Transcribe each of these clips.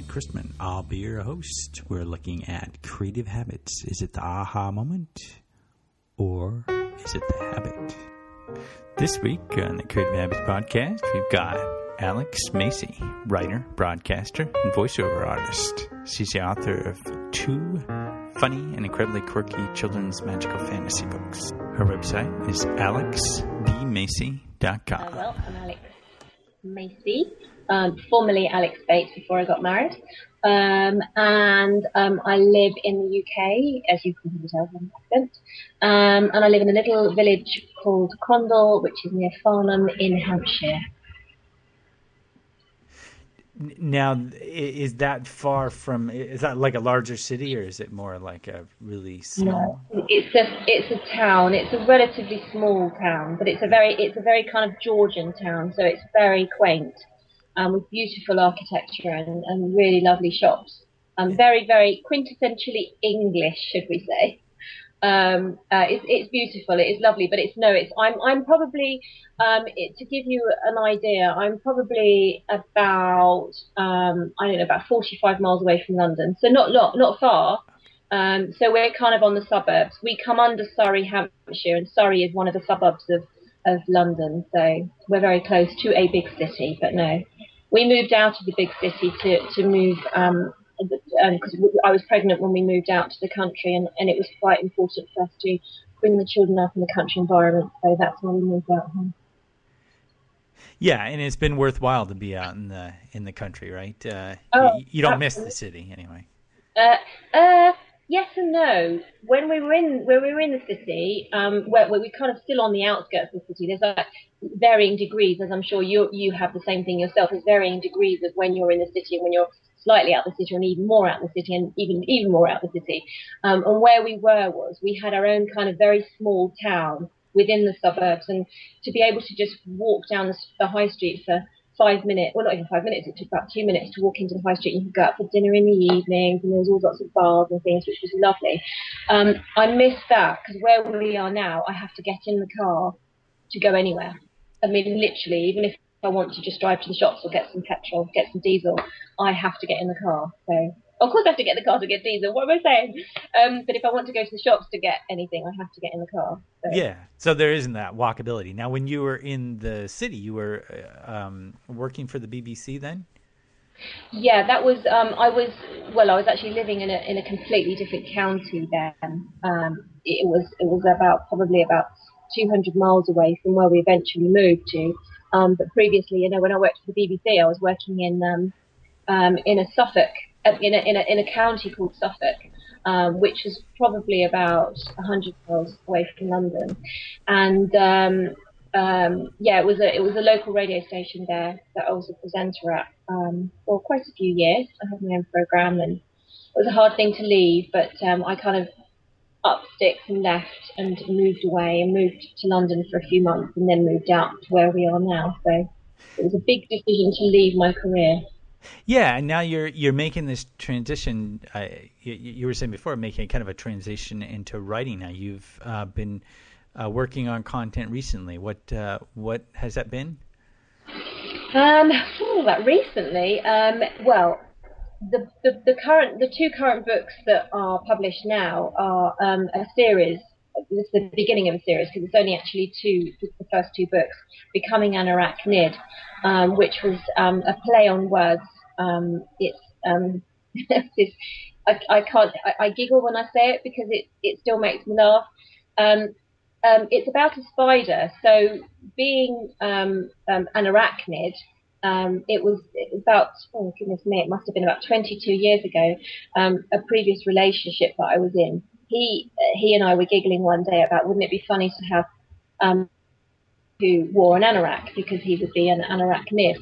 Mike Christman. I'll be your host. We're looking at creative habits. Is it the aha moment or is it the habit? This week on the Creative Habits Podcast, we've got Alex Macy, writer, broadcaster, and voiceover artist. She's the author of two funny and incredibly quirky children's magical fantasy books. Her website is alexbmacy.com. Uh, well, I'm Alex Macy, um, formerly Alex Bates before I got married. Um, and um, I live in the UK, as you can tell from my accent. Um, and I live in a little village called Crondall, which is near Farnham in Hampshire. Now, is that far from? Is that like a larger city, or is it more like a really small? No, it's a it's a town. It's a relatively small town, but it's a very it's a very kind of Georgian town, so it's very quaint, um, with beautiful architecture and, and really lovely shops. Um, very very quintessentially English, should we say? Um, uh, it's, it's beautiful. It is lovely, but it's no. It's I'm I'm probably um, it, to give you an idea. I'm probably about um, I don't know about 45 miles away from London, so not not not far. Um, so we're kind of on the suburbs. We come under Surrey, Hampshire, and Surrey is one of the suburbs of of London. So we're very close to a big city. But no, we moved out of the big city to to move um, because um, I was pregnant when we moved out to the country, and, and it was quite important for us to bring the children up in the country environment. So that's why we moved out here. Yeah, and it's been worthwhile to be out in the in the country, right? Uh, oh, you, you, don't absolutely. miss the city anyway. Uh, uh, yes and no. When we were in when we were in the city, um, where, where we're kind of still on the outskirts of the city, there's like varying degrees, as I'm sure you you have the same thing yourself. There's varying degrees of when you're in the city and when you're slightly out the city and even more out the city and even even more out the city. Um, and where we were was we had our own kind of very small town within the suburbs, and to be able to just walk down the, the high street for five minutes, well not even five minutes, it took about two minutes to walk into the high street and you could go out for dinner in the evenings and there was all sorts of bars and things which was lovely. Um, I miss that because where we are now I have to get in the car to go anywhere. I mean literally even if I want to just drive to the shops or get some petrol, get some diesel, I have to get in the car. So of course I have to get in the car to get diesel. What am I saying? Um, but if I want to go to the shops to get anything, I have to get in the car. So. Yeah. So there isn't that walkability. Now, when you were in the city, you were uh, um, working for the BBC then. Yeah, that was. Um, I was. Well, I was actually living in a in a completely different county then. Um, it was. It was about probably about 200 miles away from where we eventually moved to. Um, but previously, you know, when I worked for the BBC, I was working in um, um, in a Suffolk, in a, in a in a county called Suffolk, um, which is probably about 100 miles away from London, and um, um, yeah, it was a it was a local radio station there that I was a presenter at um, for quite a few years. I had my own program, and it was a hard thing to leave, but um, I kind of up sticks and left and moved away and moved to London for a few months and then moved out to where we are now. So it was a big decision to leave my career. Yeah, and now you're you're making this transition. Uh, you, you, were saying before, making kind of a transition into writing. Now you've uh, been uh, working on content recently. What uh, what has that been? Um, oh, that recently. Um, well, the, the, the current the two current books that are published now are um, a series. This is the beginning of a series because it's only actually two the first two books. Becoming an Arachnid, um, which was um, a play on words. Um, it's um, it's, I, I can't I, I, giggle when I say it because it it still makes me laugh. Um, it's about a spider. So being an arachnid um, it was about, oh goodness me, it must have been about 22 years ago, um, a previous relationship that I was in. He, he and I were giggling one day about wouldn't it be funny to have, um, who wore an anorak because he would be an anarachnid.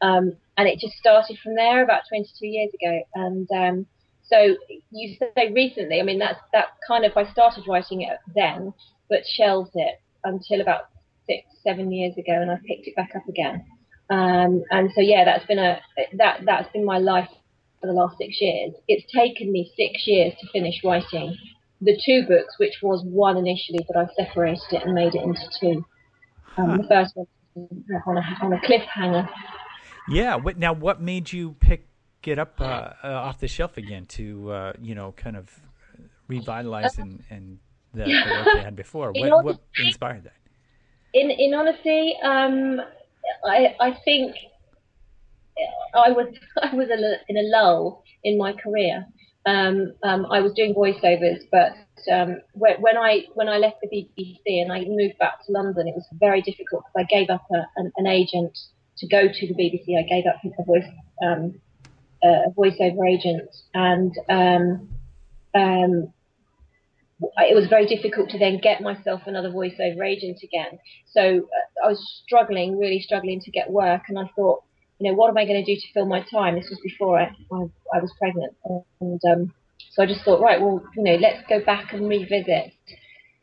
Um, and it just started from there about 22 years ago. And, um, so you say recently, I mean, that's, that kind of, I started writing it then, but shelved it until about six, seven years ago and I picked it back up again. Um, and so yeah, that's been a that that's been my life for the last six years. It's taken me six years to finish writing the two books, which was one initially, but I separated it and made it into two. Um, the first one on a, on a cliffhanger. Yeah. What, now, what made you pick it up uh, uh, off the shelf again to uh, you know kind of revitalize and, and the, the work they had before? What, what inspired that? In in honesty, um, I I think I was I was in a lull in my career. Um, um, I was doing voiceovers, but um, when I when I left the BBC and I moved back to London, it was very difficult because I gave up a, an, an, agent to go to the BBC. I gave up a voice um, a voiceover agent, and um, um, it was very difficult to then get myself another voiceover agent again. So uh, I was struggling, really struggling to get work, and I thought, you know, what am I going to do to fill my time? This was before I, I, I was pregnant, and um, so I just thought, right, well, you know, let's go back and revisit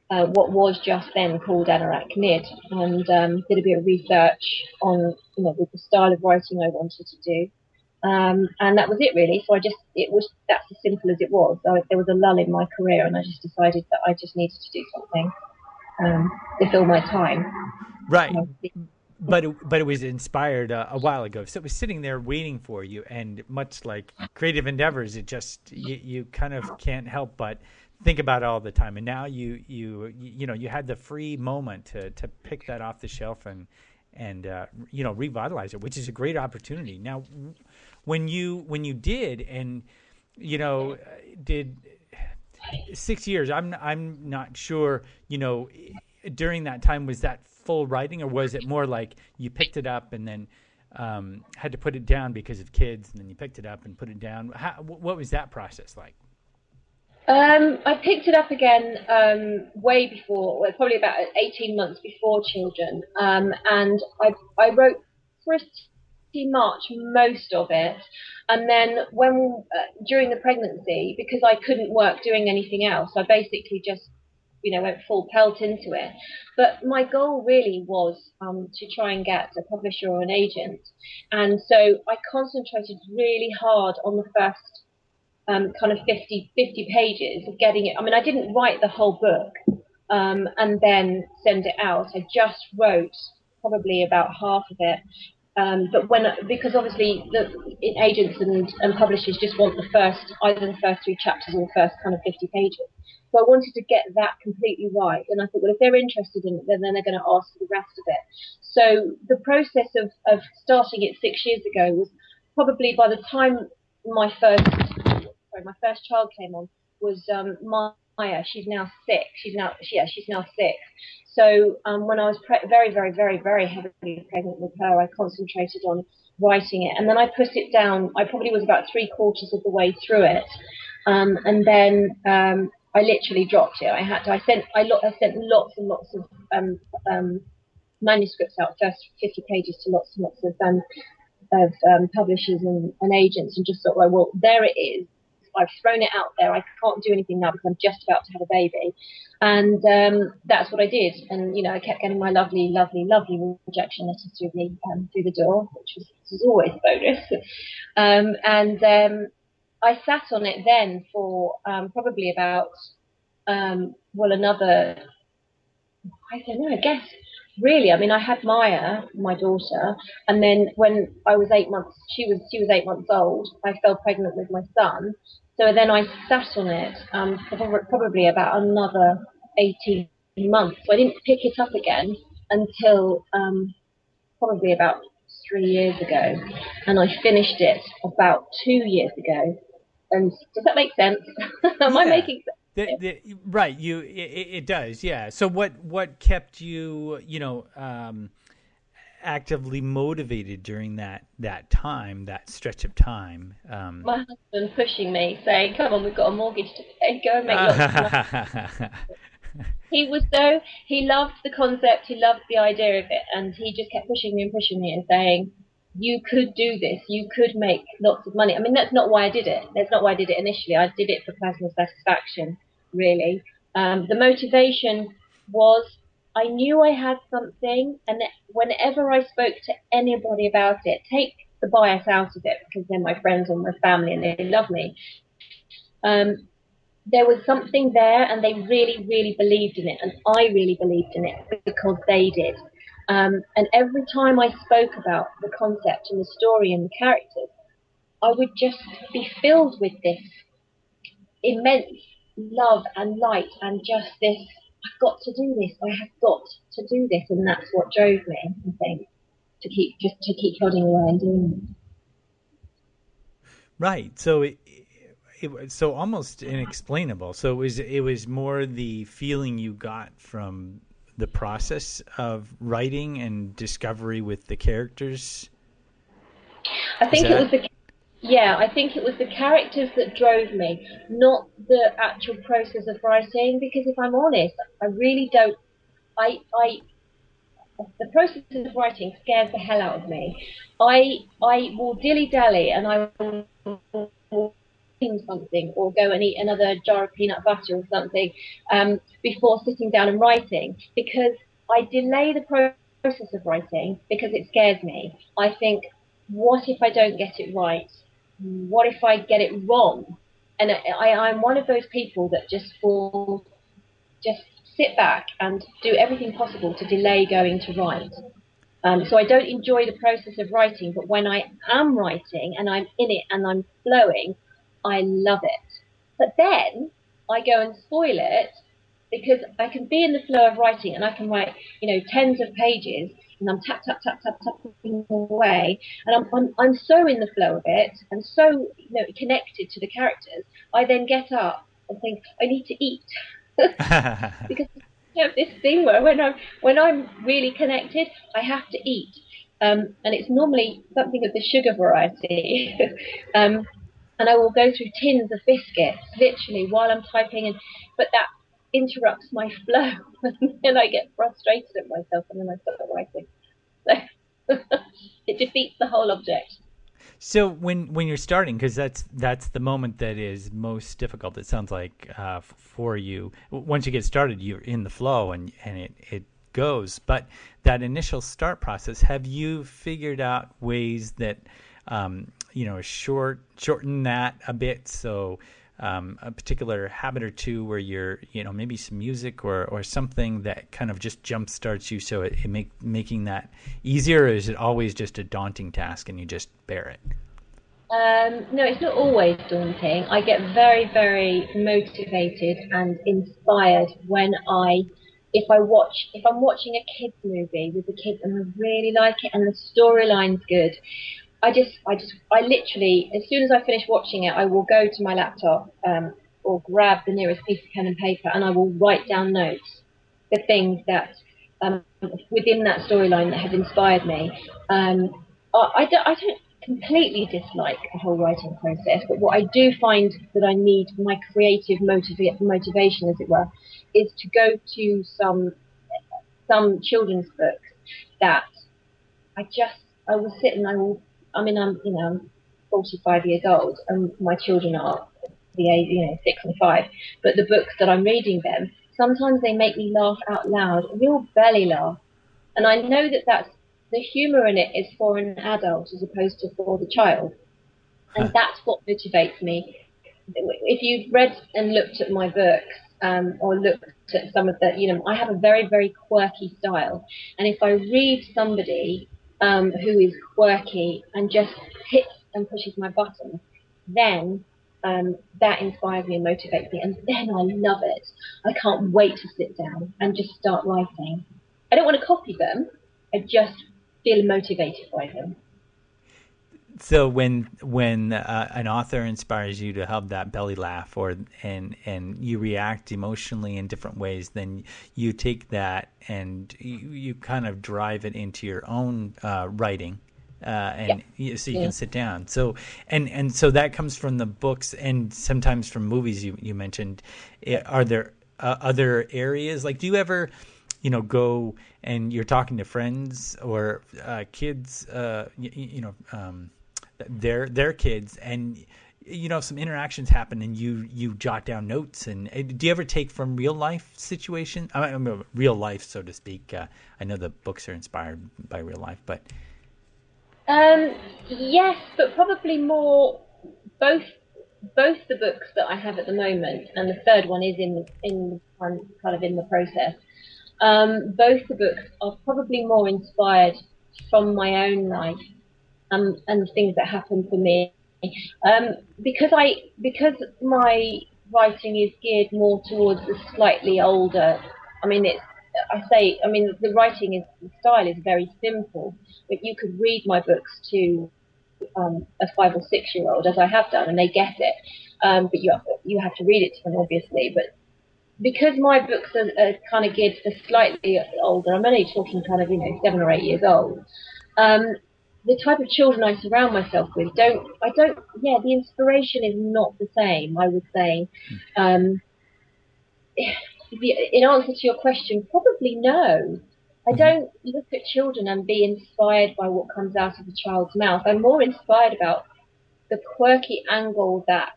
uh, what was just then called Anorak and um, did a bit of research on, you know, the style of writing I wanted to do. Um, and that was it really. So I just, it was, that's as simple as it was. So there was a lull in my career and I just decided that I just needed to do something um, to fill my time. Right. But it, but it was inspired uh, a while ago. So it was sitting there waiting for you, and much like creative endeavors, it just you, you kind of can't help but think about it all the time. And now you you you know you had the free moment to to pick that off the shelf and and uh, you know revitalize it, which is a great opportunity. Now, when you when you did and you know did six years i'm i'm not sure you know during that time was that full writing or was it more like you picked it up and then um, had to put it down because of kids and then you picked it up and put it down? How, what was that process like? Um, I picked it up again um, way before, well, probably about 18 months before children, um, and I, I wrote pretty much most of it. And then when uh, during the pregnancy, because I couldn't work doing anything else, I basically just you know went full pelt into it. But my goal really was um, to try and get a publisher or an agent, and so I concentrated really hard on the first um, kind of 50, 50 pages of getting it. I mean, I didn't write the whole book um, and then send it out. I just wrote probably about half of it um, but when, because obviously the agents and, and publishers just want the first, either the first three chapters or the first kind of 50 pages. So I wanted to get that completely right. And I thought, well, if they're interested in it, then, then they're going to ask for the rest of it. So the process of, of starting it six years ago was probably by the time my first, sorry, my first child came on was um, Maya. She's now six. She's now, yeah, she's now six. So um, when I was pre- very, very, very, very heavily pregnant with her, I concentrated on writing it, and then I put it down. I probably was about three quarters of the way through it, um, and then um, I literally dropped it. I had to. I sent. I, lo- I sent lots and lots of um, um, manuscripts out, first 50 pages to lots and lots of um, of publishers and, and agents, and just thought, well, well, there it is. I've thrown it out there. I can't do anything now because I'm just about to have a baby. And um, that's what I did. And, you know, I kept getting my lovely, lovely, lovely rejection letters through the, um, through the door, which was, was always a bonus. Um, and um, I sat on it then for um, probably about, um, well, another, I don't know, I guess really, I mean, I had Maya, my daughter, and then when I was eight months, she was she was eight months old. I fell pregnant with my son, so then I sat on it um, for probably about another 18 months. So I didn't pick it up again until um, probably about three years ago, and I finished it about two years ago. And does that make sense? Am yeah. I making sense? The, the, right, you it, it, does, yeah. So what what kept you, you know, um, actively motivated during that that time, that stretch of time? Um, My husband pushing me, saying, "Come on, we've got a mortgage to pay. Go and make lots of He was so he loved the concept, he loved the idea of it, and he just kept pushing me and pushing me and saying, "You could do this. You could make lots of money." I mean, that's not why I did it. That's not why I did it initially. I did it for personal satisfaction, really. Um, the motivation was I knew I had something, and whenever I spoke to anybody about it, take the bias out of it because they're my friends or my family and they love me. Um, there was something there, and they really, really believed in it, and I really believed in it because they did. Um, and every time I spoke about the concept and the story and the characters, I would just be filled with this immense love and light and just this I've got to do this. I have got to do this, and that's what drove me. I think to keep just to keep plodding away and doing it. Right. So it, it, so almost inexplainable. So it was it was more the feeling you got from the process of writing and discovery with the characters. I think it was the yeah, I think it was the characters that drove me, not the actual process of writing. Because if I'm honest, I really don't. I I the process of writing scares the hell out of me. I I will dilly dally and I will something or go and eat another jar of peanut butter or something um, before sitting down and writing because I delay the process of writing because it scares me. I think, what if I don't get it right? What if I get it wrong? And I, I'm one of those people that just will just sit back and do everything possible to delay going to write. Um, so I don't enjoy the process of writing, but when I am writing and I'm in it and I'm flowing, I love it. But then I go and spoil it because I can be in the flow of writing and I can write, you know, tens of pages and I'm tap tap tap tap tapping away and I'm, I'm I'm so in the flow of it and so you know connected to the characters. I then get up and think I need to eat because I have this thing where when I'm when I'm really connected, I have to eat, um, and it's normally something of the sugar variety. um, and I will go through tins of biscuits, literally while I'm typing, and but that interrupts my flow, and I get frustrated at myself, and then I stop writing. So it defeats the whole object. So when when you're starting, because that's that's the moment that is most difficult. It sounds like uh, for you. Once you get started, you're in the flow and and it it goes. But that initial start process, have you figured out ways that um, you know short shorten that a bit so um, a particular habit or two where you're, you know, maybe some music or, or something that kind of just jump starts you so it, it make making that easier, or is it always just a daunting task and you just bear it? Um, no, it's not always daunting. I get very, very motivated and inspired when I, if I watch, if I'm watching a kids movie with the kids and I really like it and the storyline's good, I just, I just, I literally, as soon as I finish watching it, I will go to my laptop um, or grab the nearest piece of pen and paper, and I will write down notes, the things that um, within that storyline that have inspired me. Um, I, I, don't, I don't completely dislike the whole writing process, but what I do find that I need my creative motiva- motivation, as it were, is to go to some some children's books that I just I will sit and I will I mean, I'm, you know, I'm 45 years old and my children are the age, you know, six and five. But the books that I'm reading them, sometimes they make me laugh out loud, a real belly laugh. And I know that that's, the humour in it is for an adult as opposed to for the child. And huh. that's what motivates me. If you've read and looked at my books, um, or looked at some of the, you know, I have a very, very quirky style. And if I read somebody um, who is quirky and just hits and pushes my buttons, then um, that inspires me and motivates me, and then I love it. I can't wait to sit down and just start writing. I don't want to copy them. I just feel motivated by them so when when uh, an author inspires you to have that belly laugh or and and you react emotionally in different ways then you take that and you, you kind of drive it into your own uh, writing uh, and yeah. you, so you yeah. can sit down so and and so that comes from the books and sometimes from movies you you mentioned are there uh, other areas like do you ever you know go and you're talking to friends or uh, kids uh, you, you know um, their their kids and you know some interactions happen and you you jot down notes. And, do you ever take from real life situation I mean, real life so to speak uh, i know the books are inspired by real life but. Um, yes but probably more both both the books that i have at the moment and the third one is in in kind of in the process. Um, both the books are probably more inspired from my own life um, and things that happened for me Um, because I because my writing is geared more towards the slightly older. I mean, it's I say I mean the writing is the style is very simple, but you could read my books to um, a five or six year old, as I have done, and they get it. Um, but you have, you have to read it to them, obviously. But because my books are, are kind of geared for slightly older, I'm only talking kind of you know seven or eight years old. Um, the type of children I surround myself with don't I don't yeah the inspiration is not the same I would say. Um, in answer to your question probably no. I mm-hmm. don't look at children and be inspired by what comes out of a child's mouth. I'm more inspired about the quirky angle that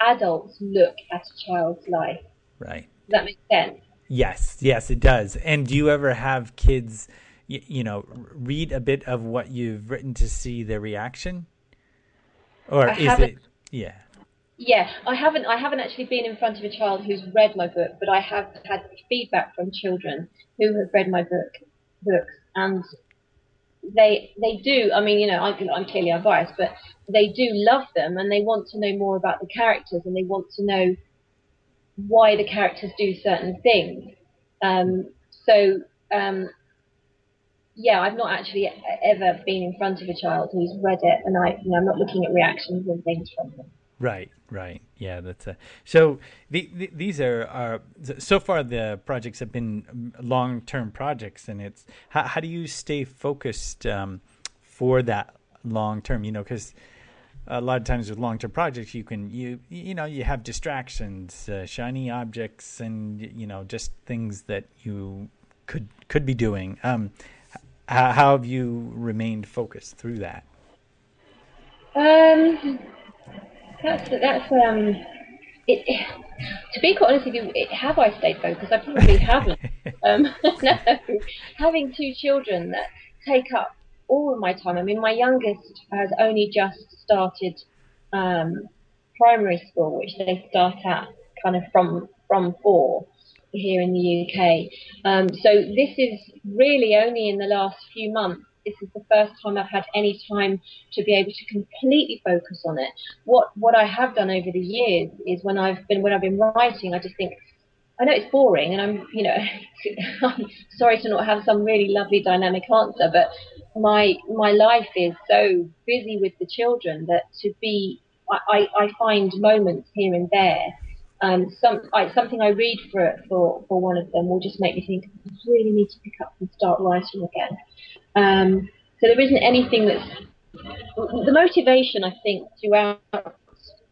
adults look at a child's life. Right. Does that make sense? Yes yes it does. And do you ever have kids you, you know read a bit of what you've written to see the reaction? Or I is it yeah. Yeah i haven't i haven't actually been in front of a child who's read my book but i have had feedback from children who have read my book books and they they do i mean you know i'm, I'm clearly unbiased but they do love them and they want to know more about the characters and they want to know why the characters do certain things. Um, so um, yeah, I've not actually ever been in front of a child who's read it, and I, you know, I'm not looking at reactions and things from them. Right, right, yeah. That's a, so. The, the, these are, are so far the projects have been long term projects, and it's how, how do you stay focused um, for that long term? You know, because a lot of times with long term projects, you can you you know you have distractions, uh, shiny objects, and you know just things that you could could be doing. Um, how, how have you remained focused through that? Um, that's that's um, it. To be quite honest with you, it, have I stayed focused? I probably haven't. um, no, having two children that take up all of my time. I mean, my youngest has only just started um, primary school, which they start at kind of from from four here in the UK. Um, so this is really only in the last few months. This is the first time I've had any time to be able to completely focus on it. What what I have done over the years is when I've been when I've been writing, I just think I know it's boring, and I'm you know I'm sorry to not have some really lovely dynamic answer, but my my life is so busy with the children that to be I, I find moments here and there um, some I, something I read for for for one of them will just make me think I really need to pick up and start writing again. Um, so there isn't anything that's the motivation I think throughout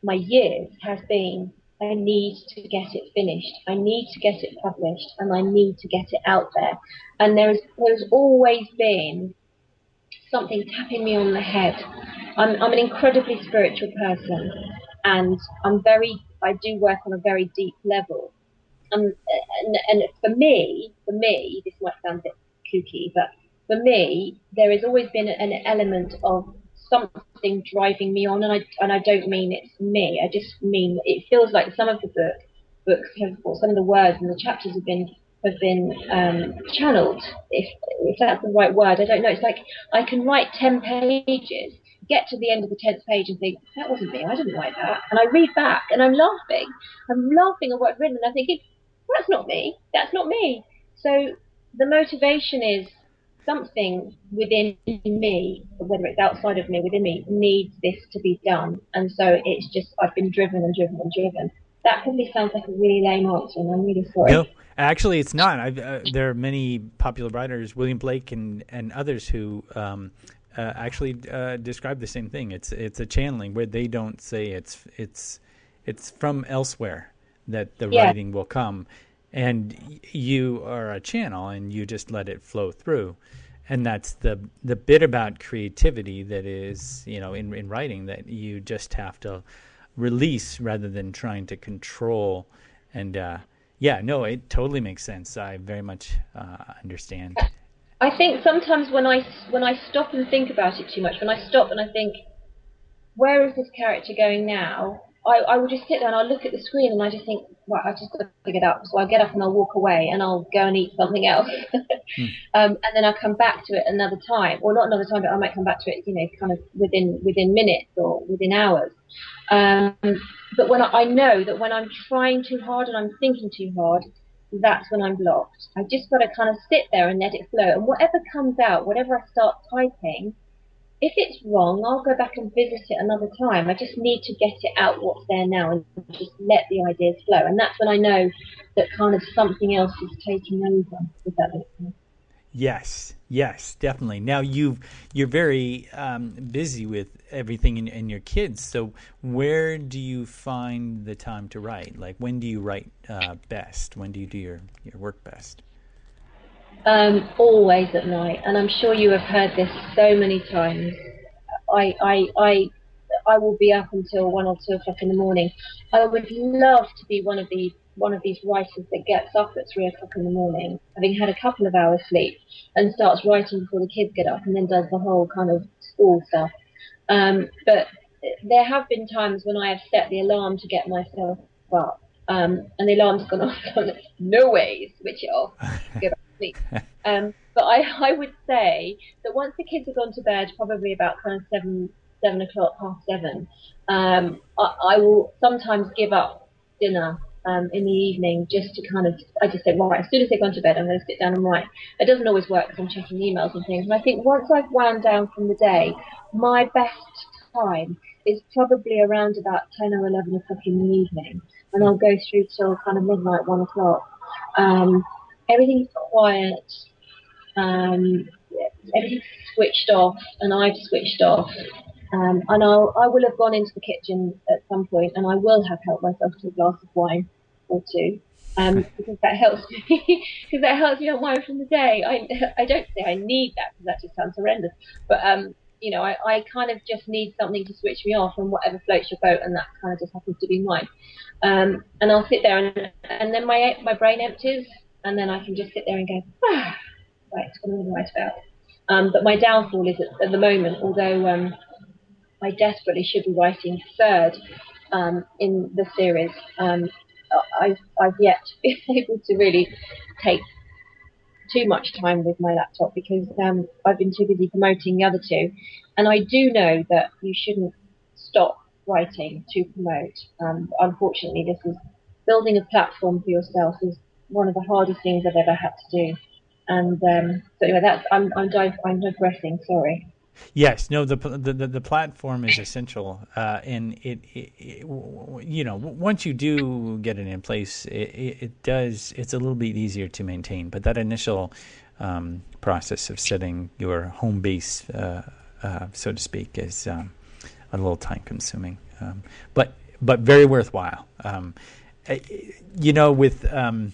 my years has been I need to get it finished. I need to get it published, and I need to get it out there. And there's there's always been something tapping me on the head. I'm I'm an incredibly spiritual person, and I'm very I do work on a very deep level. Um, and, and for me, for me, this might sound a bit kooky, but for me, there has always been an element of something driving me on, and I and I don't mean it's me. I just mean it feels like some of the book books have, or some of the words and the chapters have been have been um, channeled. If if that's the right word, I don't know. It's like I can write ten pages, get to the end of the tenth page and think, that wasn't me, I didn't write that. And I read back and I'm laughing. I'm laughing at what I've written and I'm thinking, well, that's not me. That's not me. So the motivation is something within me, whether it's outside of me, within me, needs this to be done. And so it's just, I've been driven and driven and driven. That probably sounds like a really lame answer, and I'm really sorry. No, actually, it's not. Uh, there are many popular writers, William Blake and, and others, who um, uh, actually uh, describe the same thing. It's it's a channeling where they don't say it's it's it's from elsewhere that the yeah. writing will come, and you are a channel and you just let it flow through, and that's the the bit about creativity that is you know in in writing that you just have to release rather than trying to control, and uh, yeah, no, it totally makes sense. I very much uh, understand. I think sometimes when I when I stop and think about it too much, when I stop and I think, where is this character going now? I, I will just sit there and I'll look at the screen and I just think, right, I just got to get up. So I'll get up and I'll walk away and I'll go and eat something else. hmm. um, and then I'll come back to it another time, or not another time, but I might come back to it, you know, kind of within within minutes or within hours. Um, but when I, I know that when I'm trying too hard and I'm thinking too hard, that's when I'm blocked. I just got to kind of sit there and let it flow. And whatever comes out, whatever I start typing, if it's wrong, I'll go back and visit it another time. I just need to get it out what's there now and just let the ideas flow. And that's when I know that kind of something else is taking over. If that makes sense. Yes, yes, definitely. Now you've you're very um, busy with everything in, in, your kids. So where do you find the time to write? Like when do you write uh, best? When do you do your your work best? Um, always at night, and I'm sure you have heard this so many times. I, I, I, I will be up until one or two o'clock in the morning. I would love to be one of these one of these writers that gets up at three o'clock in the morning, having had a couple of hours sleep, and starts writing before the kids get up, and then does the whole kind of school stuff. Um, but there have been times when I have set the alarm to get myself up, um, and the alarm's gone off. no way, switch it off. Go back to sleep. Um, but I, I would say that once the kids have gone to bed, probably about kind of seven, seven o'clock, half seven, um, I, I will sometimes give up dinner um, in the evening just to kind of, I just say, right, as soon as they've gone to bed, I'm going to sit down and write. It doesn't always work because I'm checking emails and things. And I think once I've wound down from the day, my best time is probably around about 10 or 11 o'clock in the evening. And I'll go through till kind of midnight, 1 o'clock. Um, everything's quiet, um, everything's switched off, and I've switched off. Um, and I'll, I will have gone into the kitchen at some point, and I will have helped myself to a glass of wine or two, um, because that helps me. because that helps me unwind from the day. I, I don't say I need that because that just sounds horrendous, but um, you know, I, I kind of just need something to switch me off and whatever floats your boat, and that kind of just happens to be mine. Um, and I'll sit there, and, and then my my brain empties, and then I can just sit there and go, ah, right, what am I write about? Um, but my downfall is at, at the moment, although um, I desperately should be writing third um, in the series, um, I've, I've yet to be able to really take too much time with my laptop because um, I've been too busy promoting the other two. And I do know that you shouldn't stop writing to promote. Um, unfortunately, this is building a platform for yourself is one of the hardest things I've ever had to do. And um, so anyway, that's I'm I'm, div- I'm digressing. Sorry. Yes, no. The the the platform is essential, uh, and it, it, it, you know once you do get it in place, it, it, does. It's a little bit easier to maintain, but that initial um, process of setting your home base, uh, uh, so to speak, is um, a little time consuming, um, but but very worthwhile. Um, you know, with um,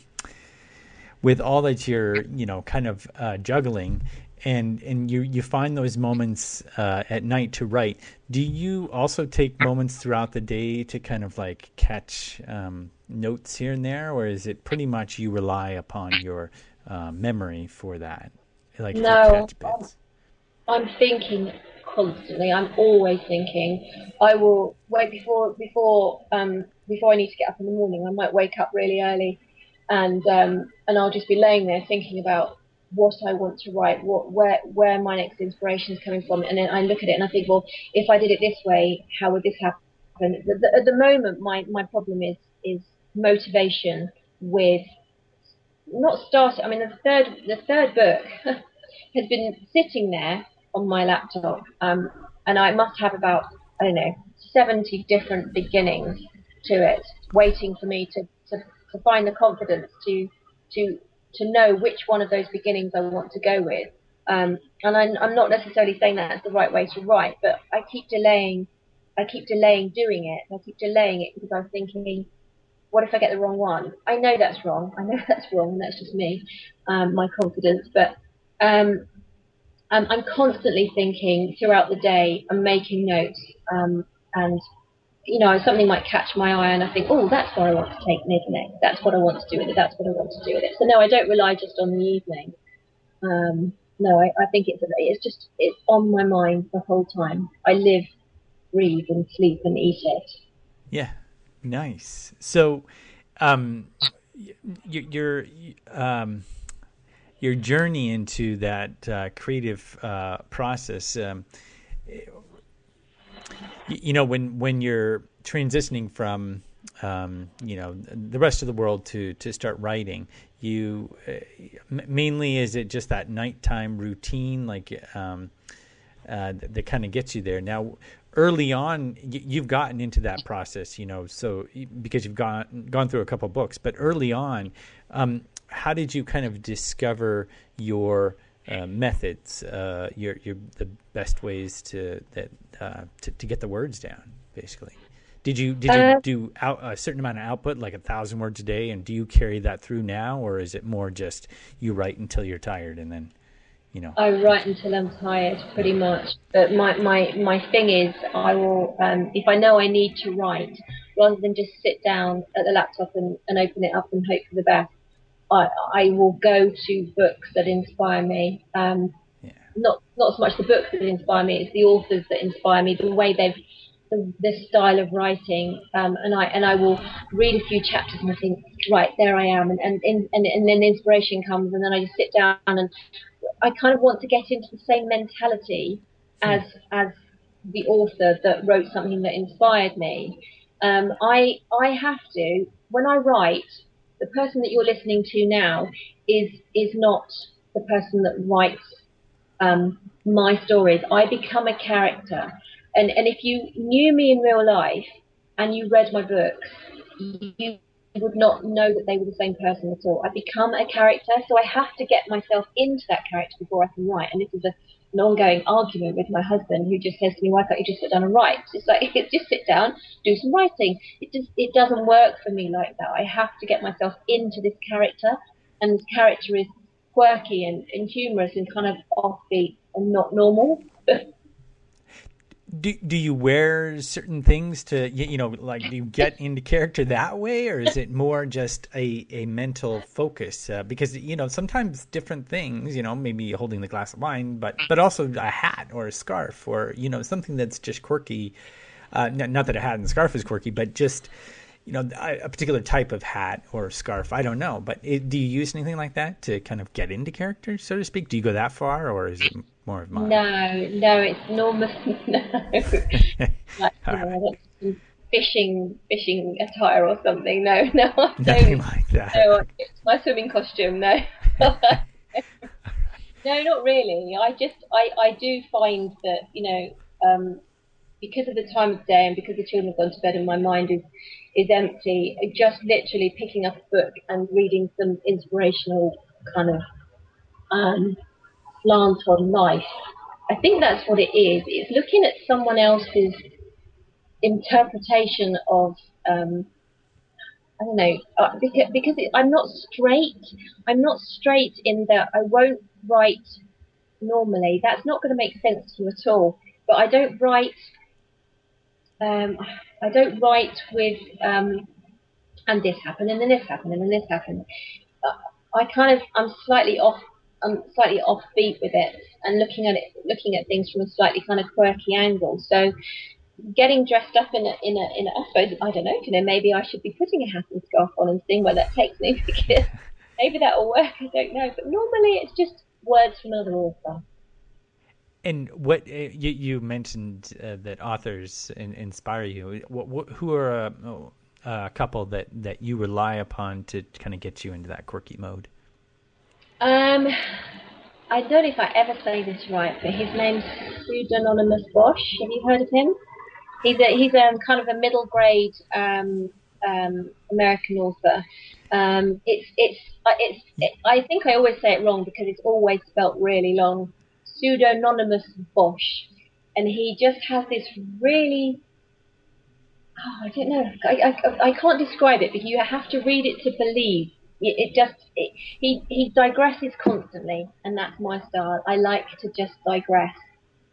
with all that you're you know kind of uh, juggling and and you you find those moments uh, at night to write. Do you also take moments throughout the day to kind of like catch um, notes here and there or is it pretty much you rely upon your uh, memory for that? Like no. I'm thinking constantly. I'm always thinking. I will wait before before um before I need to get up in the morning. I might wake up really early and um, and I'll just be laying there thinking about what I want to write, what where where my next inspiration is coming from, and then I look at it and I think, well, if I did it this way, how would this happen? The, the, at the moment, my my problem is is motivation with not starting. I mean, the third the third book has been sitting there on my laptop, um, and I must have about I don't know seventy different beginnings to it, waiting for me to to to find the confidence to to to know which one of those beginnings I want to go with. Um, and I'm, I'm not necessarily saying that's the right way to write, but I keep delaying. I keep delaying doing it. I keep delaying it because I'm thinking, what if I get the wrong one? I know that's wrong. I know that's wrong, and that's just me, um, my confidence. But um, I'm, I'm constantly thinking throughout the day. I'm making notes, um, and you know, something might catch my eye and I think, oh, that's where I want to take next. That's what I want to do with it. That's what I want to do with it. So no, I don't rely just on the evening. Um, no, I, I think it's it's just it's on my mind the whole time. I live, breathe, and sleep and eat it. Yeah, nice. So, um, your um, your journey into that uh, creative uh, process. Um, you, know, when when you're transitioning from um, you know the rest of the world to to start writing you uh, mainly is it just that nighttime routine like um, uh, that, that kind of gets you there. Now early on you've gotten into that process you know so because you've gone gone through a couple books but early on um, how did you kind of discover your uh, methods uh, your your the best ways to that uh, to, to get the words down basically did you did you uh, do out, a certain amount of output, like a thousand words a day, and do you carry that through now, or is it more just you write until you're tired and then, you know? I write until I'm tired, pretty much. But my my my thing is, I will um, if I know I need to write, rather than just sit down at the laptop and, and open it up and hope for the best. I I will go to books that inspire me. Um, yeah. Not not so much the books that inspire me; it's the authors that inspire me. The way they've this style of writing, um, and I and I will read a few chapters and I think, right, there I am, and and and, and then inspiration comes, and then I just sit down and I kind of want to get into the same mentality hmm. as as the author that wrote something that inspired me. Um, I I have to when I write, the person that you're listening to now is is not the person that writes um, my stories. I become a character. And and if you knew me in real life and you read my books, you would not know that they were the same person at all. I become a character, so I have to get myself into that character before I can write. And this is a, an ongoing argument with my husband, who just says to me, "Why can't you just sit down and write?" It's like just sit down, do some writing. It just it doesn't work for me like that. I have to get myself into this character, and this character is quirky and, and humorous and kind of offbeat and not normal. do do you wear certain things to you know like do you get into character that way or is it more just a a mental focus? Uh, because you know sometimes different things you know maybe holding the glass of wine but but also a hat or a scarf or you know something that's just quirky. Uh, not that a hat and scarf is quirky but just you know a particular type of hat or scarf i don't know. But it, do you use anything like that to kind of get into character so to speak? Do you go that far or is it more of mine. No, no, it's normal. No, like, right. know, fishing fishing attire or something. No, no, I don't. nothing like that. No, it's my swimming costume. No. no, not really. I just I I do find that you know um, because of the time of day and because the children have gone to bed and my mind is is empty. Just literally picking up a book and reading some inspirational kind of um, slant on life. I think that's what it is. It's looking at someone else's interpretation of, um, I don't know, uh, because, because it, I'm not straight. I'm not straight in that I won't write normally. That's not going to make sense to you at all. But I don't write. Um, I don't write with um, and this happened and then this happened and then this happened. Uh, I kind of I'm slightly off I'm slightly offbeat with it and looking at it, looking at things from a slightly kind of quirky angle. So getting dressed up in a, in a, in a, I suppose, I don't know, you know, maybe I should be putting a hat and scarf on and seeing where that takes me because maybe that'll work. I don't know. But normally it's just words from another author. And what uh, you, you mentioned uh, that authors in, inspire you. What, what, who are a, a couple that, that you rely upon to kind of get you into that quirky mode? Um, I don't know if I ever say this right, but his name's Pseudonymous Bosch. Have you heard of him? He's a he's a kind of a middle grade um, um, American author. Um, it's it's uh, it's it, I think I always say it wrong because it's always spelt really long. Pseudonymous Bosch, and he just has this really oh, I don't know. I, I, I can't describe it, but you have to read it to believe it, just it, he he digresses constantly, and that's my style. I like to just digress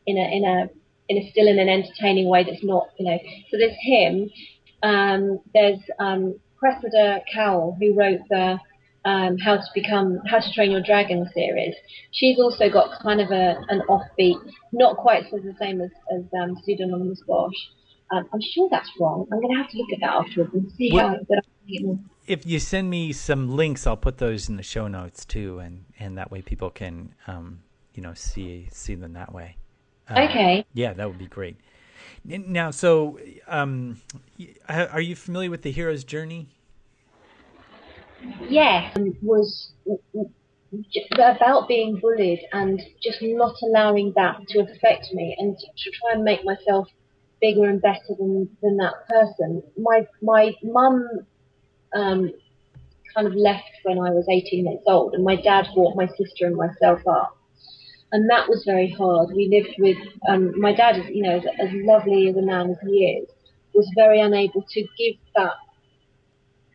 in a in a in a still in an entertaining way that's not you know. So there's him. Um, there's um, Cressida Cowell who wrote the um, How to Become How to Train Your Dragon series. She's also got kind of a an offbeat, not quite so the same as as um, Pseudonymous Bosch. Um, I'm sure that's wrong. I'm going to have to look at that afterwards and see Well- how. But If you send me some links, I'll put those in the show notes too, and, and that way people can, um, you know, see see them that way. Uh, okay. Yeah, that would be great. Now, so, um, are you familiar with the hero's journey? Yes, and was about being bullied and just not allowing that to affect me and to, to try and make myself bigger and better than, than that person. My my mum um, kind of left when I was 18 months old, and my dad brought my sister and myself up. And that was very hard. We lived with um, my dad, is you know, as, as lovely as a man as he is, was very unable to give that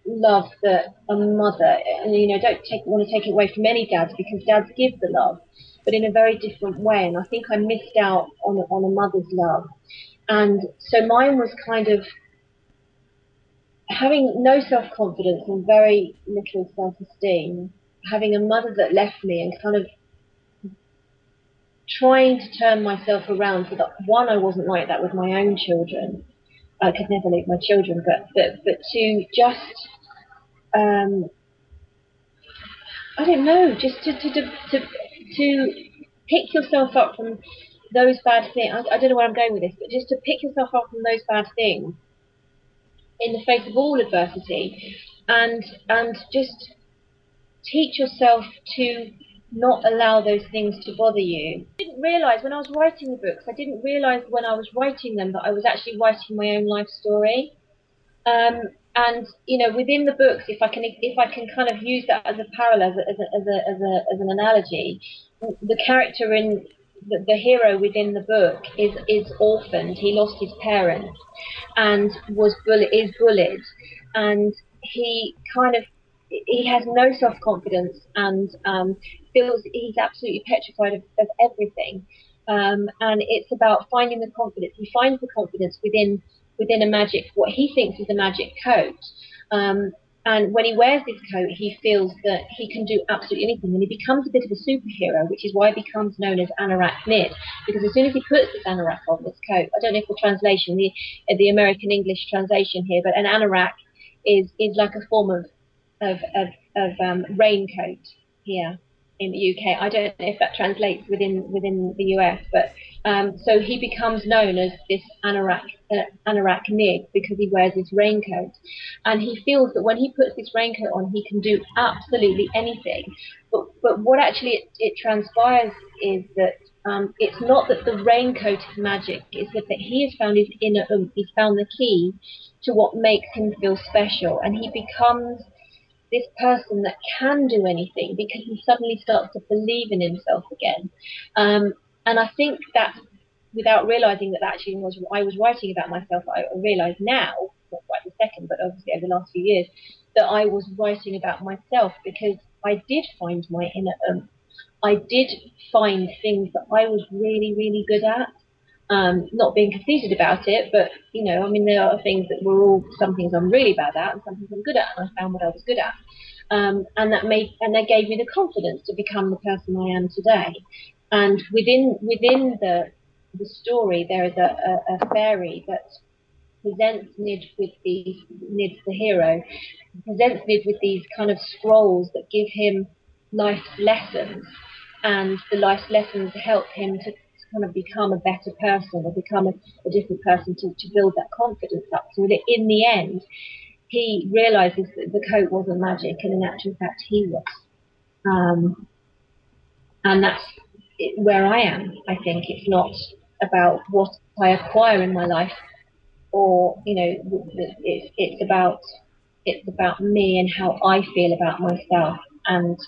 love that a mother, and you know, don't take, want to take it away from any dads because dads give the love, but in a very different way. And I think I missed out on on a mother's love, and so mine was kind of having no self confidence and very little self esteem, having a mother that left me and kind of trying to turn myself around so that one, I wasn't like that with my own children. I could never leave my children, but but but to just um, I don't know, just to to to to, to pick yourself up from those bad things. I, I don't know where I'm going with this, but just to pick yourself up from those bad things in the face of all adversity, and and just teach yourself to not allow those things to bother you. I didn't realise when I was writing the books, I didn't realise when I was writing them that I was actually writing my own life story. Um, and you know, within the books, if I can if I can kind of use that as a parallel, as a, as a, as a, as, a, as an analogy, the character in the, the hero within the book is is orphaned. He lost his parents and was bullied, is bullied, and he kind of he has no self confidence and um, feels he's absolutely petrified of, of everything. Um, and it's about finding the confidence. He finds the confidence within within a magic, what he thinks is a magic coat. Um, and when he wears this coat, he feels that he can do absolutely anything, and he becomes a bit of a superhero, which is why he becomes known as Anarachnid. Because as soon as he puts this anorak on, this coat, I don't know if the translation, the the American English translation here, but an anorak is is like a form of of of, of um, raincoat here in the UK. I don't know if that translates within within the US, but um, so he becomes known as this anorak uh, anarachnid because he wears this raincoat, and he feels that when he puts this raincoat on, he can do absolutely anything. But but what actually it, it transpires is that. Um, it's not that the raincoat is magic, it's that, that he has found his inner oomph, he's found the key to what makes him feel special, and he becomes this person that can do anything because he suddenly starts to believe in himself again. Um, and I think that without realizing that, actually was I was writing about myself, I realize now, not quite the second, but obviously over the last few years, that I was writing about myself because I did find my inner oomph. I did find things that I was really, really good at. Um, not being conceited about it, but you know, I mean, there are things that were all some things I'm really bad at and some things I'm good at, and I found what I was good at, um, and that made and that gave me the confidence to become the person I am today. And within within the the story, there is a, a, a fairy that presents Nid with these Nid the hero presents Nid with these kind of scrolls that give him life lessons, and the life lessons help him to kind of become a better person or become a, a different person to, to build that confidence up. So that in the end, he realizes that the coat wasn't magic, and in actual fact, he was. Um, and that's where I am. I think it's not about what I acquire in my life, or you know, it's it's about it's about me and how I feel about myself, and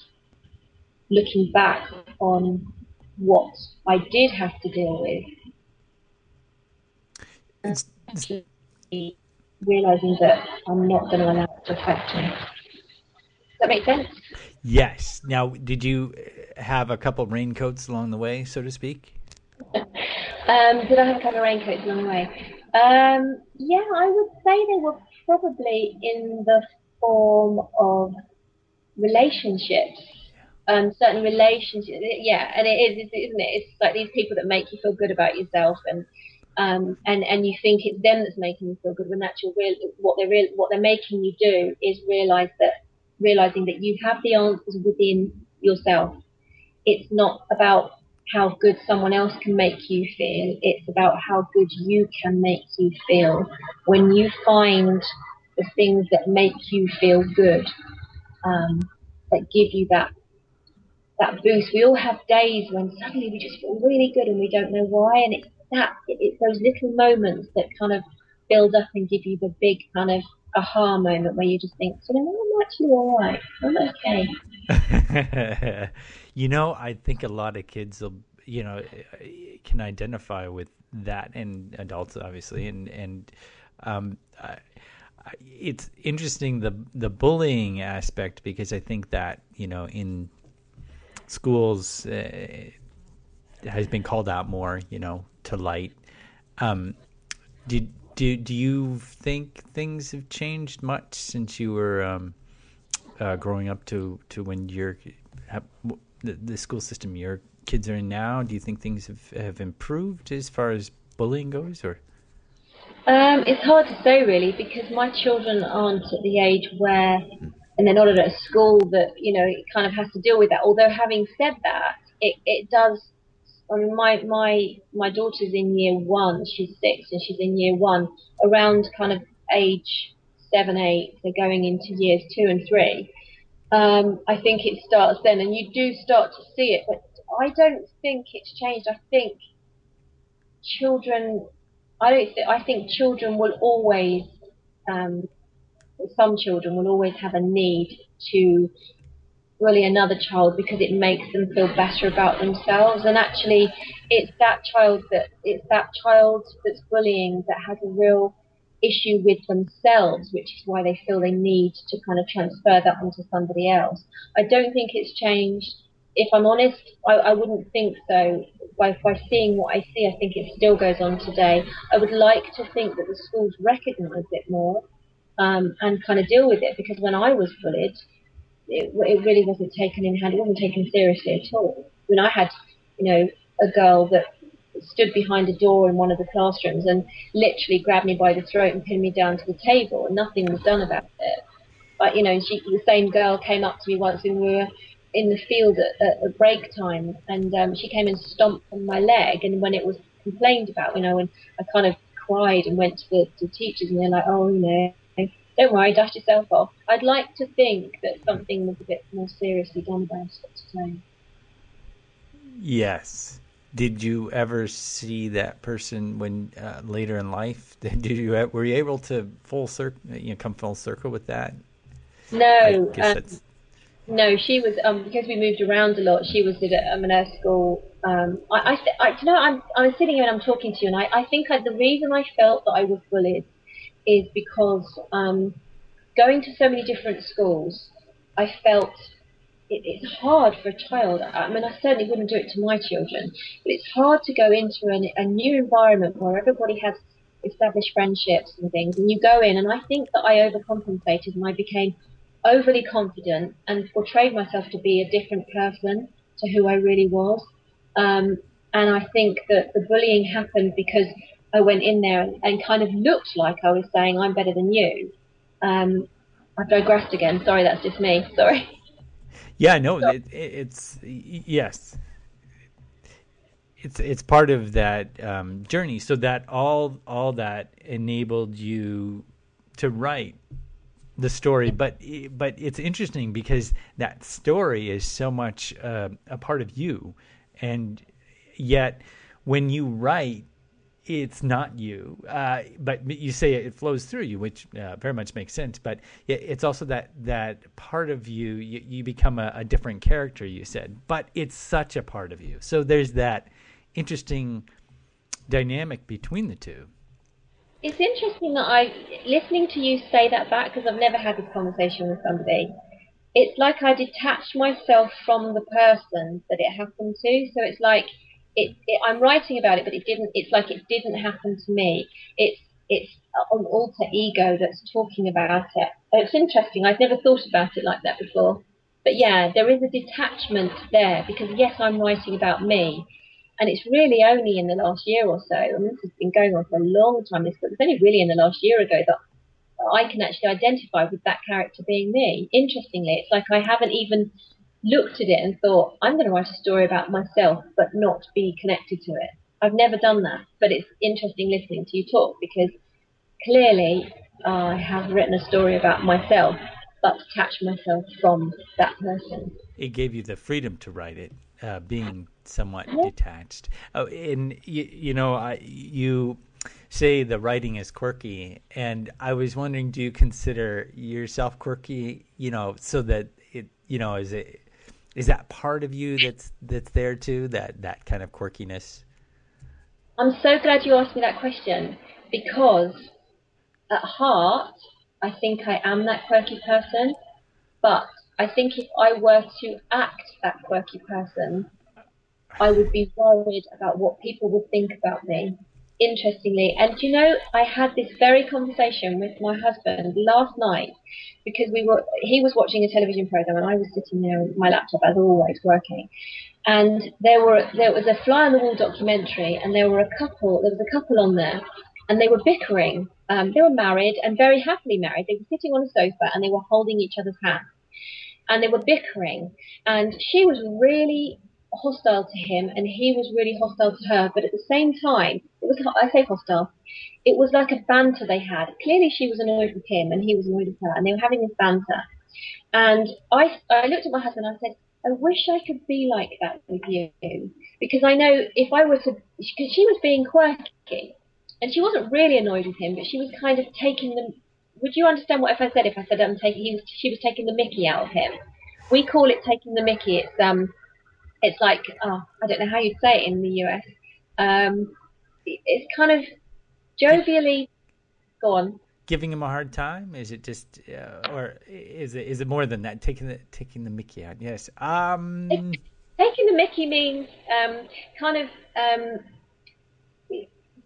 looking back on what I did have to deal with, It's, actually realizing that I'm not going to allow it to affect me. Does that make sense? yes. Now, did you have a couple raincoats along the way, so to speak? Um, did I have a couple of raincoats along the way? Um, yeah, I would say they were probably in the form of relationships. Um, certain relationships, yeah, and it is, isn't it? It's like these people that make you feel good about yourself, and um, and and you think it's them that's making you feel good when actually real, what they're real, what they're making you do is realize that realizing that you have the answers within yourself. It's not about how good someone else can make you feel. It's about how good you can make you feel when you find the things that make you feel good, um, that give you that that boost. We all have days when suddenly we just feel really good and we don't know why, and it's that it's those little moments that kind of build up and give you the big kind of aha moment where you just think, you know, I'm actually all right. I'm okay. you know, I think a lot of kids will, you know, can identify with that, and adults obviously, and and um, I, it's interesting the the bullying aspect because I think that you know in schools uh, has been called out more, you know, to light. Um, did do do you think things have changed much since you were um, uh, growing up to to when you're the, the school system your kids are in now? Do you think things have have improved as far as bullying goes, or? Um, it's hard to say really because my children aren't at the age where, and they're not at a school that you know it kind of has to deal with that. Although having said that, it it does I mean, my my my daughter's in year one. She's six, and she's in year one. Around kind of age seven, eight, they're going into years two and three. Um, I think it starts then, and you do start to see it. But I don't think it's changed. I think children. I don't. Th- I think children will always. Um, some children will always have a need to bully another child because it makes them feel better about themselves. And actually, it's that child that it's that child that's bullying that has a real issue with themselves, which is why they feel they need to kind of transfer that onto somebody else. I don't think it's changed. If I'm honest, I, I wouldn't think so. By, by seeing what I see, I think it still goes on today. I would like to think that the schools recognise it more um, and kind of deal with it because when I was bullied, it, it really wasn't taken in hand. It wasn't taken seriously at all. When I had, you know, a girl that stood behind a door in one of the classrooms and literally grabbed me by the throat and pinned me down to the table, and nothing was done about it. But you know, she, the same girl came up to me once when we were in the field at, at, break time, and um, she came and stomped on my leg. And when it was complained about, you know, and I kind of cried and went to the to teachers, and they're like, "Oh, you know, don't worry, dust yourself off. I'd like to think that something was a bit more seriously done about it today. Yes. Did you ever see that person when uh, later in life? Did you were you able to full circle, you know, come full circle with that? No, um, no. She was um, because we moved around a lot. She was at a, um, an school. Um, I, I, I, you know, I'm, I'm sitting here and I'm talking to you, and I, I think I, the reason I felt that I was bullied is because um, going to so many different schools, I felt it, it's hard for a child. I mean, I certainly wouldn't do it to my children, but it's hard to go into an, a new environment where everybody has established friendships and things, and you go in, and I think that I overcompensated and I became overly confident and portrayed myself to be a different person to who I really was. Um, and I think that the bullying happened because I went in there and, and kind of looked like I was saying, I'm better than you. Um, I've digressed again. Sorry, that's just me. Sorry. Yeah, no, it, it's yes, it's it's part of that um, journey. So that all all that enabled you to write the story, but but it's interesting because that story is so much uh, a part of you, and yet when you write it's not you, uh, but you say it flows through you, which uh, very much makes sense. But it's also that that part of you, you, you become a, a, different character. You said, but it's such a part of you. So there's that interesting dynamic between the two. It's interesting that I, listening to you say that back, because I've never had this conversation with somebody. It's like I detached myself from the person that it happened to. So it's like it, it, I'm writing about it, but it didn't. It's like it didn't happen to me. It's it's an alter ego that's talking about it. It's interesting. I've never thought about it like that before. But yeah, there is a detachment there because yes, I'm writing about me, And it's really only in the last year or so, and this has been going on for a long time, this, but it's only really in the last year ago that I can actually identify with that character being me. Interestingly, it's like I haven't even looked at it and thought, I'm going to write a story about myself, but not be connected to it. I've never done that, but it's interesting listening to you talk because clearly I have written a story about myself, but detached myself from that person. It gave you the freedom to write it, uh, being somewhat detached. Oh, and you, you know, I, you say the writing is quirky, and I was wondering, do you consider yourself quirky? You know, so that it, you know, is it is that part of you that's that's there too? That that kind of quirkiness. I'm so glad you asked me that question because at heart, I think I am that quirky person, but I think if I were to act that quirky person, I would be worried about what people would think about me interestingly. And you know, I had this very conversation with my husband last night because we were he was watching a television program and I was sitting there with my laptop as always working. And there were there was a fly on the wall documentary and there were a couple there was a couple on there and they were bickering. Um, they were married and very happily married. They were sitting on a sofa and they were holding each other's hands. And they were bickering. And she was really hostile to him and he was really hostile to her. But at the same time, it was, I say hostile, it was like a banter they had. Clearly she was annoyed with him and he was annoyed with her and they were having this banter. And I, I looked at my husband and I said, I wish I could be like that with you. Because I know if I were to, because she was being quirky and she wasn't really annoyed with him, but she was kind of taking the, would you understand what if I said, if I said I'm taking, he was, she was taking the mickey out of him. We call it taking the mickey. It's, um, it's like oh, I don't know how you'd say it in the US. Um, it's kind of jovially. Go on. Giving him a hard time? Is it just, uh, or is it is it more than that? Taking the taking the Mickey out? Yes. Um... taking the Mickey means um, kind of um,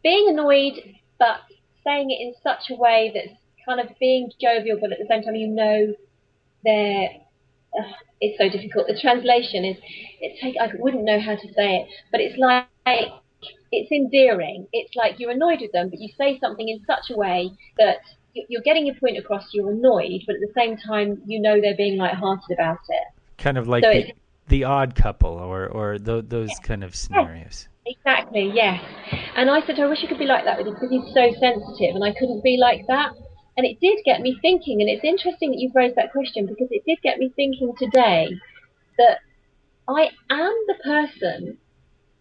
being annoyed, but saying it in such a way that's kind of being jovial, but at the same time you know they're it's so difficult. The translation is, it's take, I wouldn't know how to say it, but it's like, it's endearing. It's like you're annoyed with them, but you say something in such a way that you're getting your point across, you're annoyed, but at the same time, you know they're being light-hearted about it. Kind of like so the, the, odd couple or, or th- those yes. kind of scenarios. Exactly, yes. And I said, I wish I could be like that with him because he's so sensitive, and I couldn't be like that. And it did get me thinking, and it's interesting that you've raised that question because it did get me thinking today that I am the person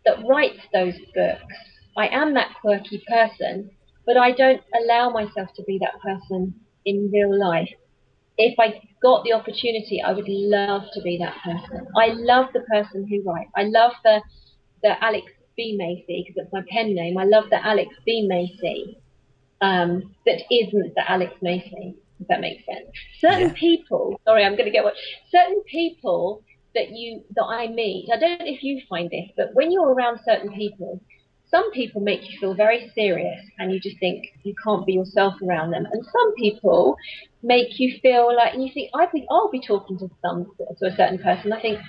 that writes those books. I am that quirky person, but I don't allow myself to be that person in real life. If I got the opportunity, I would love to be that person. I love the person who writes. I love the the Alex B. Macey because it's my pen name. I love the Alex B. Macey um, that isn't the Alex Macey, if that makes sense. Certain yeah. people, sorry, I'm going to get what, certain people that you, that I meet, I don't know if you find this, but when you're around certain people, some people make you feel very serious and you just think you can't be yourself around them. And some people make you feel like, and you think, I think I'll be talking to some, to a certain person. I think,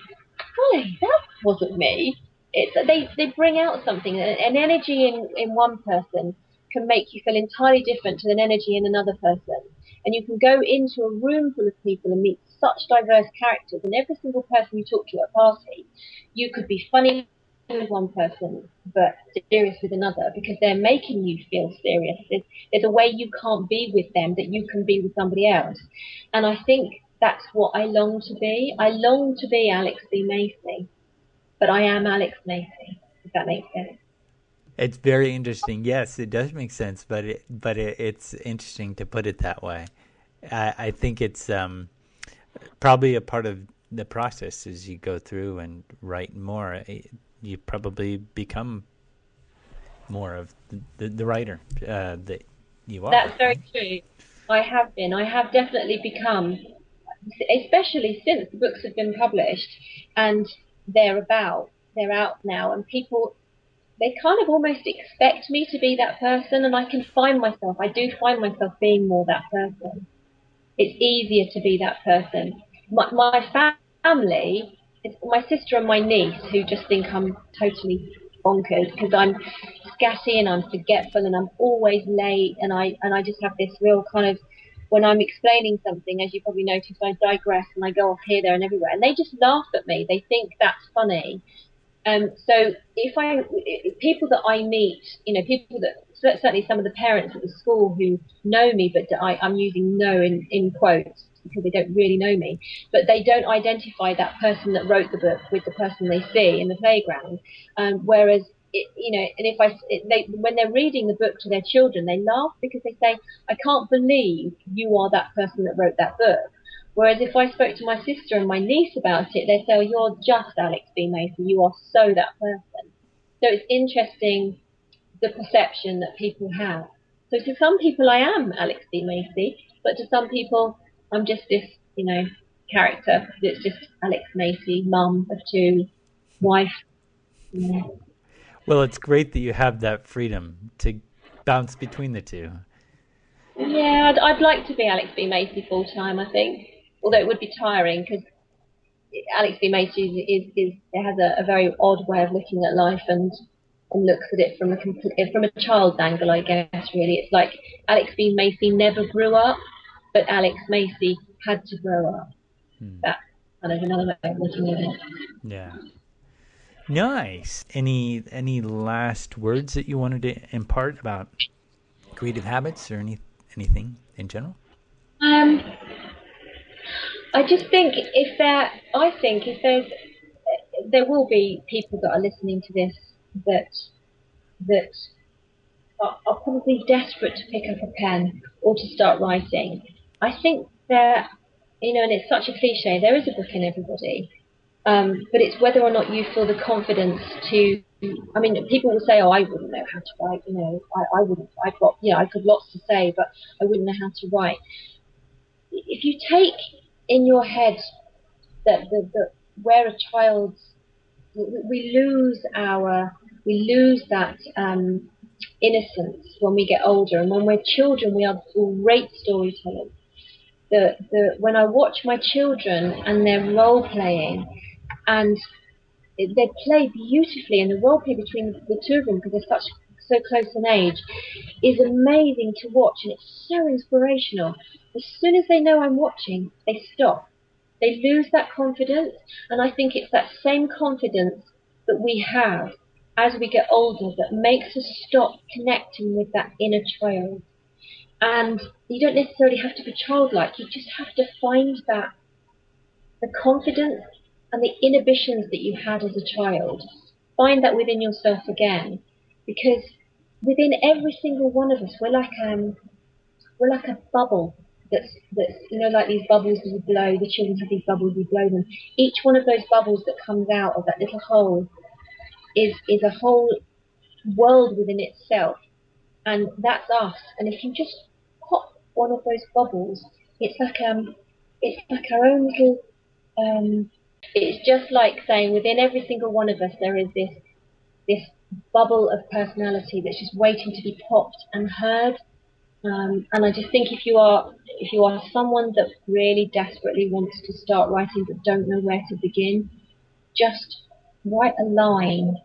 golly, that wasn't me. It's, they, they bring out something, an energy in, in one person can make you feel entirely different to an energy in another person. And you can go into a room full of people and meet such diverse characters, and every single person you talk to at a party, you could be funny with one person but serious with another because they're making you feel serious. There's, there's a way you can't be with them that you can be with somebody else. And I think that's what I long to be. I long to be Alex B. Macey, but I am Alex Macey, if that makes sense. It's very interesting. Yes, it does make sense, but it, but it, it's interesting to put it that way. I, I think it's um, probably a part of the process as you go through and write more. You probably become more of the, the, the writer uh, that you are. That's very true. I have been. I have definitely become, especially since the books have been published and they're about, they're out now, and people they kind of almost expect me to be that person, and I can find myself. I do find myself being more that person. It's easier to be that person. My, my family, it's my sister and my niece who just think I'm totally bonkers because I'm scatty and I'm forgetful and I'm always late and I and I just have this real kind of when I'm explaining something, as you probably noticed, I digress and I go off here, there, and everywhere, and they just laugh at me. They think that's funny. Um, so if I people that I meet, you know, people that certainly some of the parents at the school who know me, but I, I'm using know in, in quotes because they don't really know me, but they don't identify that person that wrote the book with the person they see in the playground. Um, whereas, it, you know, and if I, it, they, when they're reading the book to their children, they laugh because they say, I can't believe you are that person that wrote that book. Whereas if I spoke to my sister and my niece about it, they'd say, oh, you're just Alex B. Macy. You are so that person. So it's interesting the perception that people have. So to some people, I am Alex B. Macy, but to some people, I'm just this, you know, character that's just Alex Macy, mum of two, wife. Well, it's great that you have that freedom to bounce between the two. Yeah, I'd, I'd like to be Alex B. Macy full time. I think, although it would be tiring because Alex B. Macy is, is, is has a, a, very odd way of looking at life and and looks at it from a from a child's angle. I guess really, it's like Alex B. Macy never grew up but Alex Macy had to grow up. Hmm. That's kind of another way of looking at it. Yeah. Nice. Any any last words that you wanted to impart about creative habits or any anything in general? Um, I just think if there, I think if there's, there will be people that are listening to this that that are, are probably desperate to pick up a pen or to start writing, I think there, you know, and it's such a cliche, there is a book in everybody. Um, but it's whether or not you feel the confidence to. I mean, people will say, "Oh, I wouldn't know how to write." You know, I, I wouldn't. I've got, you know, I've got lots to say, but I wouldn't know how to write. If you take in your head that the, the where a child's, we lose our, we lose that um, innocence when we get older, and when we're children, we are great storytellers the, the when I watch my children and they're role playing, and they play beautifully, and the role play between the two of them because they're such so close in age is amazing to watch, and it's so inspirational. As soon as they know I'm watching, they stop. They lose that confidence, and I think it's that same confidence that we have as we get older that makes us stop connecting with that inner child. And you don't necessarily have to be childlike. You just have to find that the confidence and the inhibitions that you had as a child. Find that within yourself again, because within every single one of us, we're like um, we're like a bubble that's that's you know like these bubbles that you blow. The children have these bubbles, you blow them. Each one of those bubbles that comes out of that little hole is is a whole world within itself and that's us. And if you just pop one of those bubbles, it's like um, it's like our own little. Um, it's just like saying within every single one of us there is this this bubble of personality that's just waiting to be popped and heard. Um, and I just think if you are if you are someone that really desperately wants to start writing but don't know where to begin, just write a line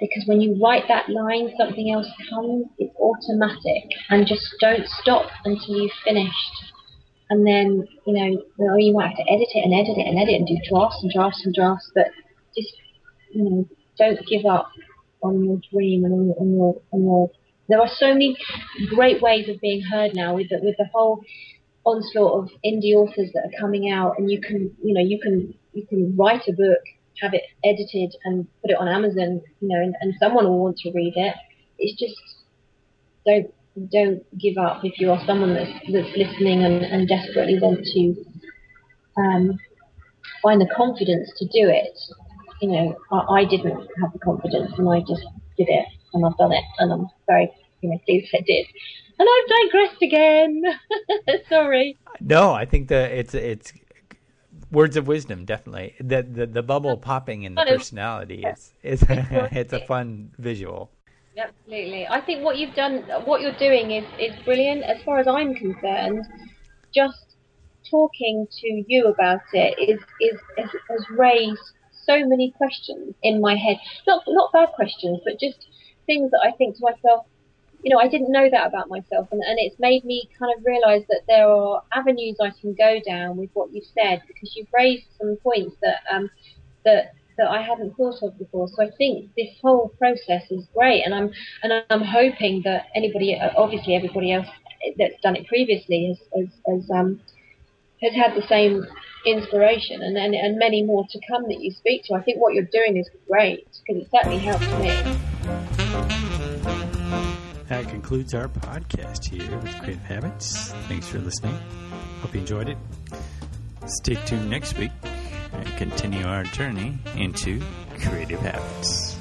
because when you write that line, something else comes. It's automatic, and just don't stop until you've finished. And then you know, you might have to edit it and edit it and edit and do drafts and drafts and drafts, but just you know, don't give up on your dream and on your, on your, on your there are so many great ways of being heard now with the, with the whole onslaught of indie authors that are coming out and you can you know you can you can write a book have it edited and put it on Amazon, you know, and, and someone will want to read it. It's just don't don't give up if you are someone that's that's listening and, and desperately want to um, find the confidence to do it. You know, I, I didn't have the confidence and I just did it and I've done it and I'm very you know pleased I did. And I've digressed again. Sorry. No, I think that it's it's words of wisdom, definitely. The the, the bubble popping in the personality is is it's a fun visual. Absolutely. I think what you've done, what you're doing is, is brilliant. As far as I'm concerned, just talking to you about it is, is has, has raised so many questions in my head. Not not bad questions, but just things that I think to myself, you know, I didn't know that about myself, and, and it's made me kind of realise that there are avenues I can go down with what you've said because you've raised some points that um, that that I hadn't thought of before. So I think this whole process is great, and I'm and I'm hoping that anybody, obviously everybody else that's done it previously, has has, has um has had the same inspiration, and, and and many more to come that you speak to. I think what you're doing is great because it certainly helped me. That concludes our podcast here with Creative Habits. Thanks for listening. Hope you enjoyed it. Stay tuned next week and continue our journey into creative habits.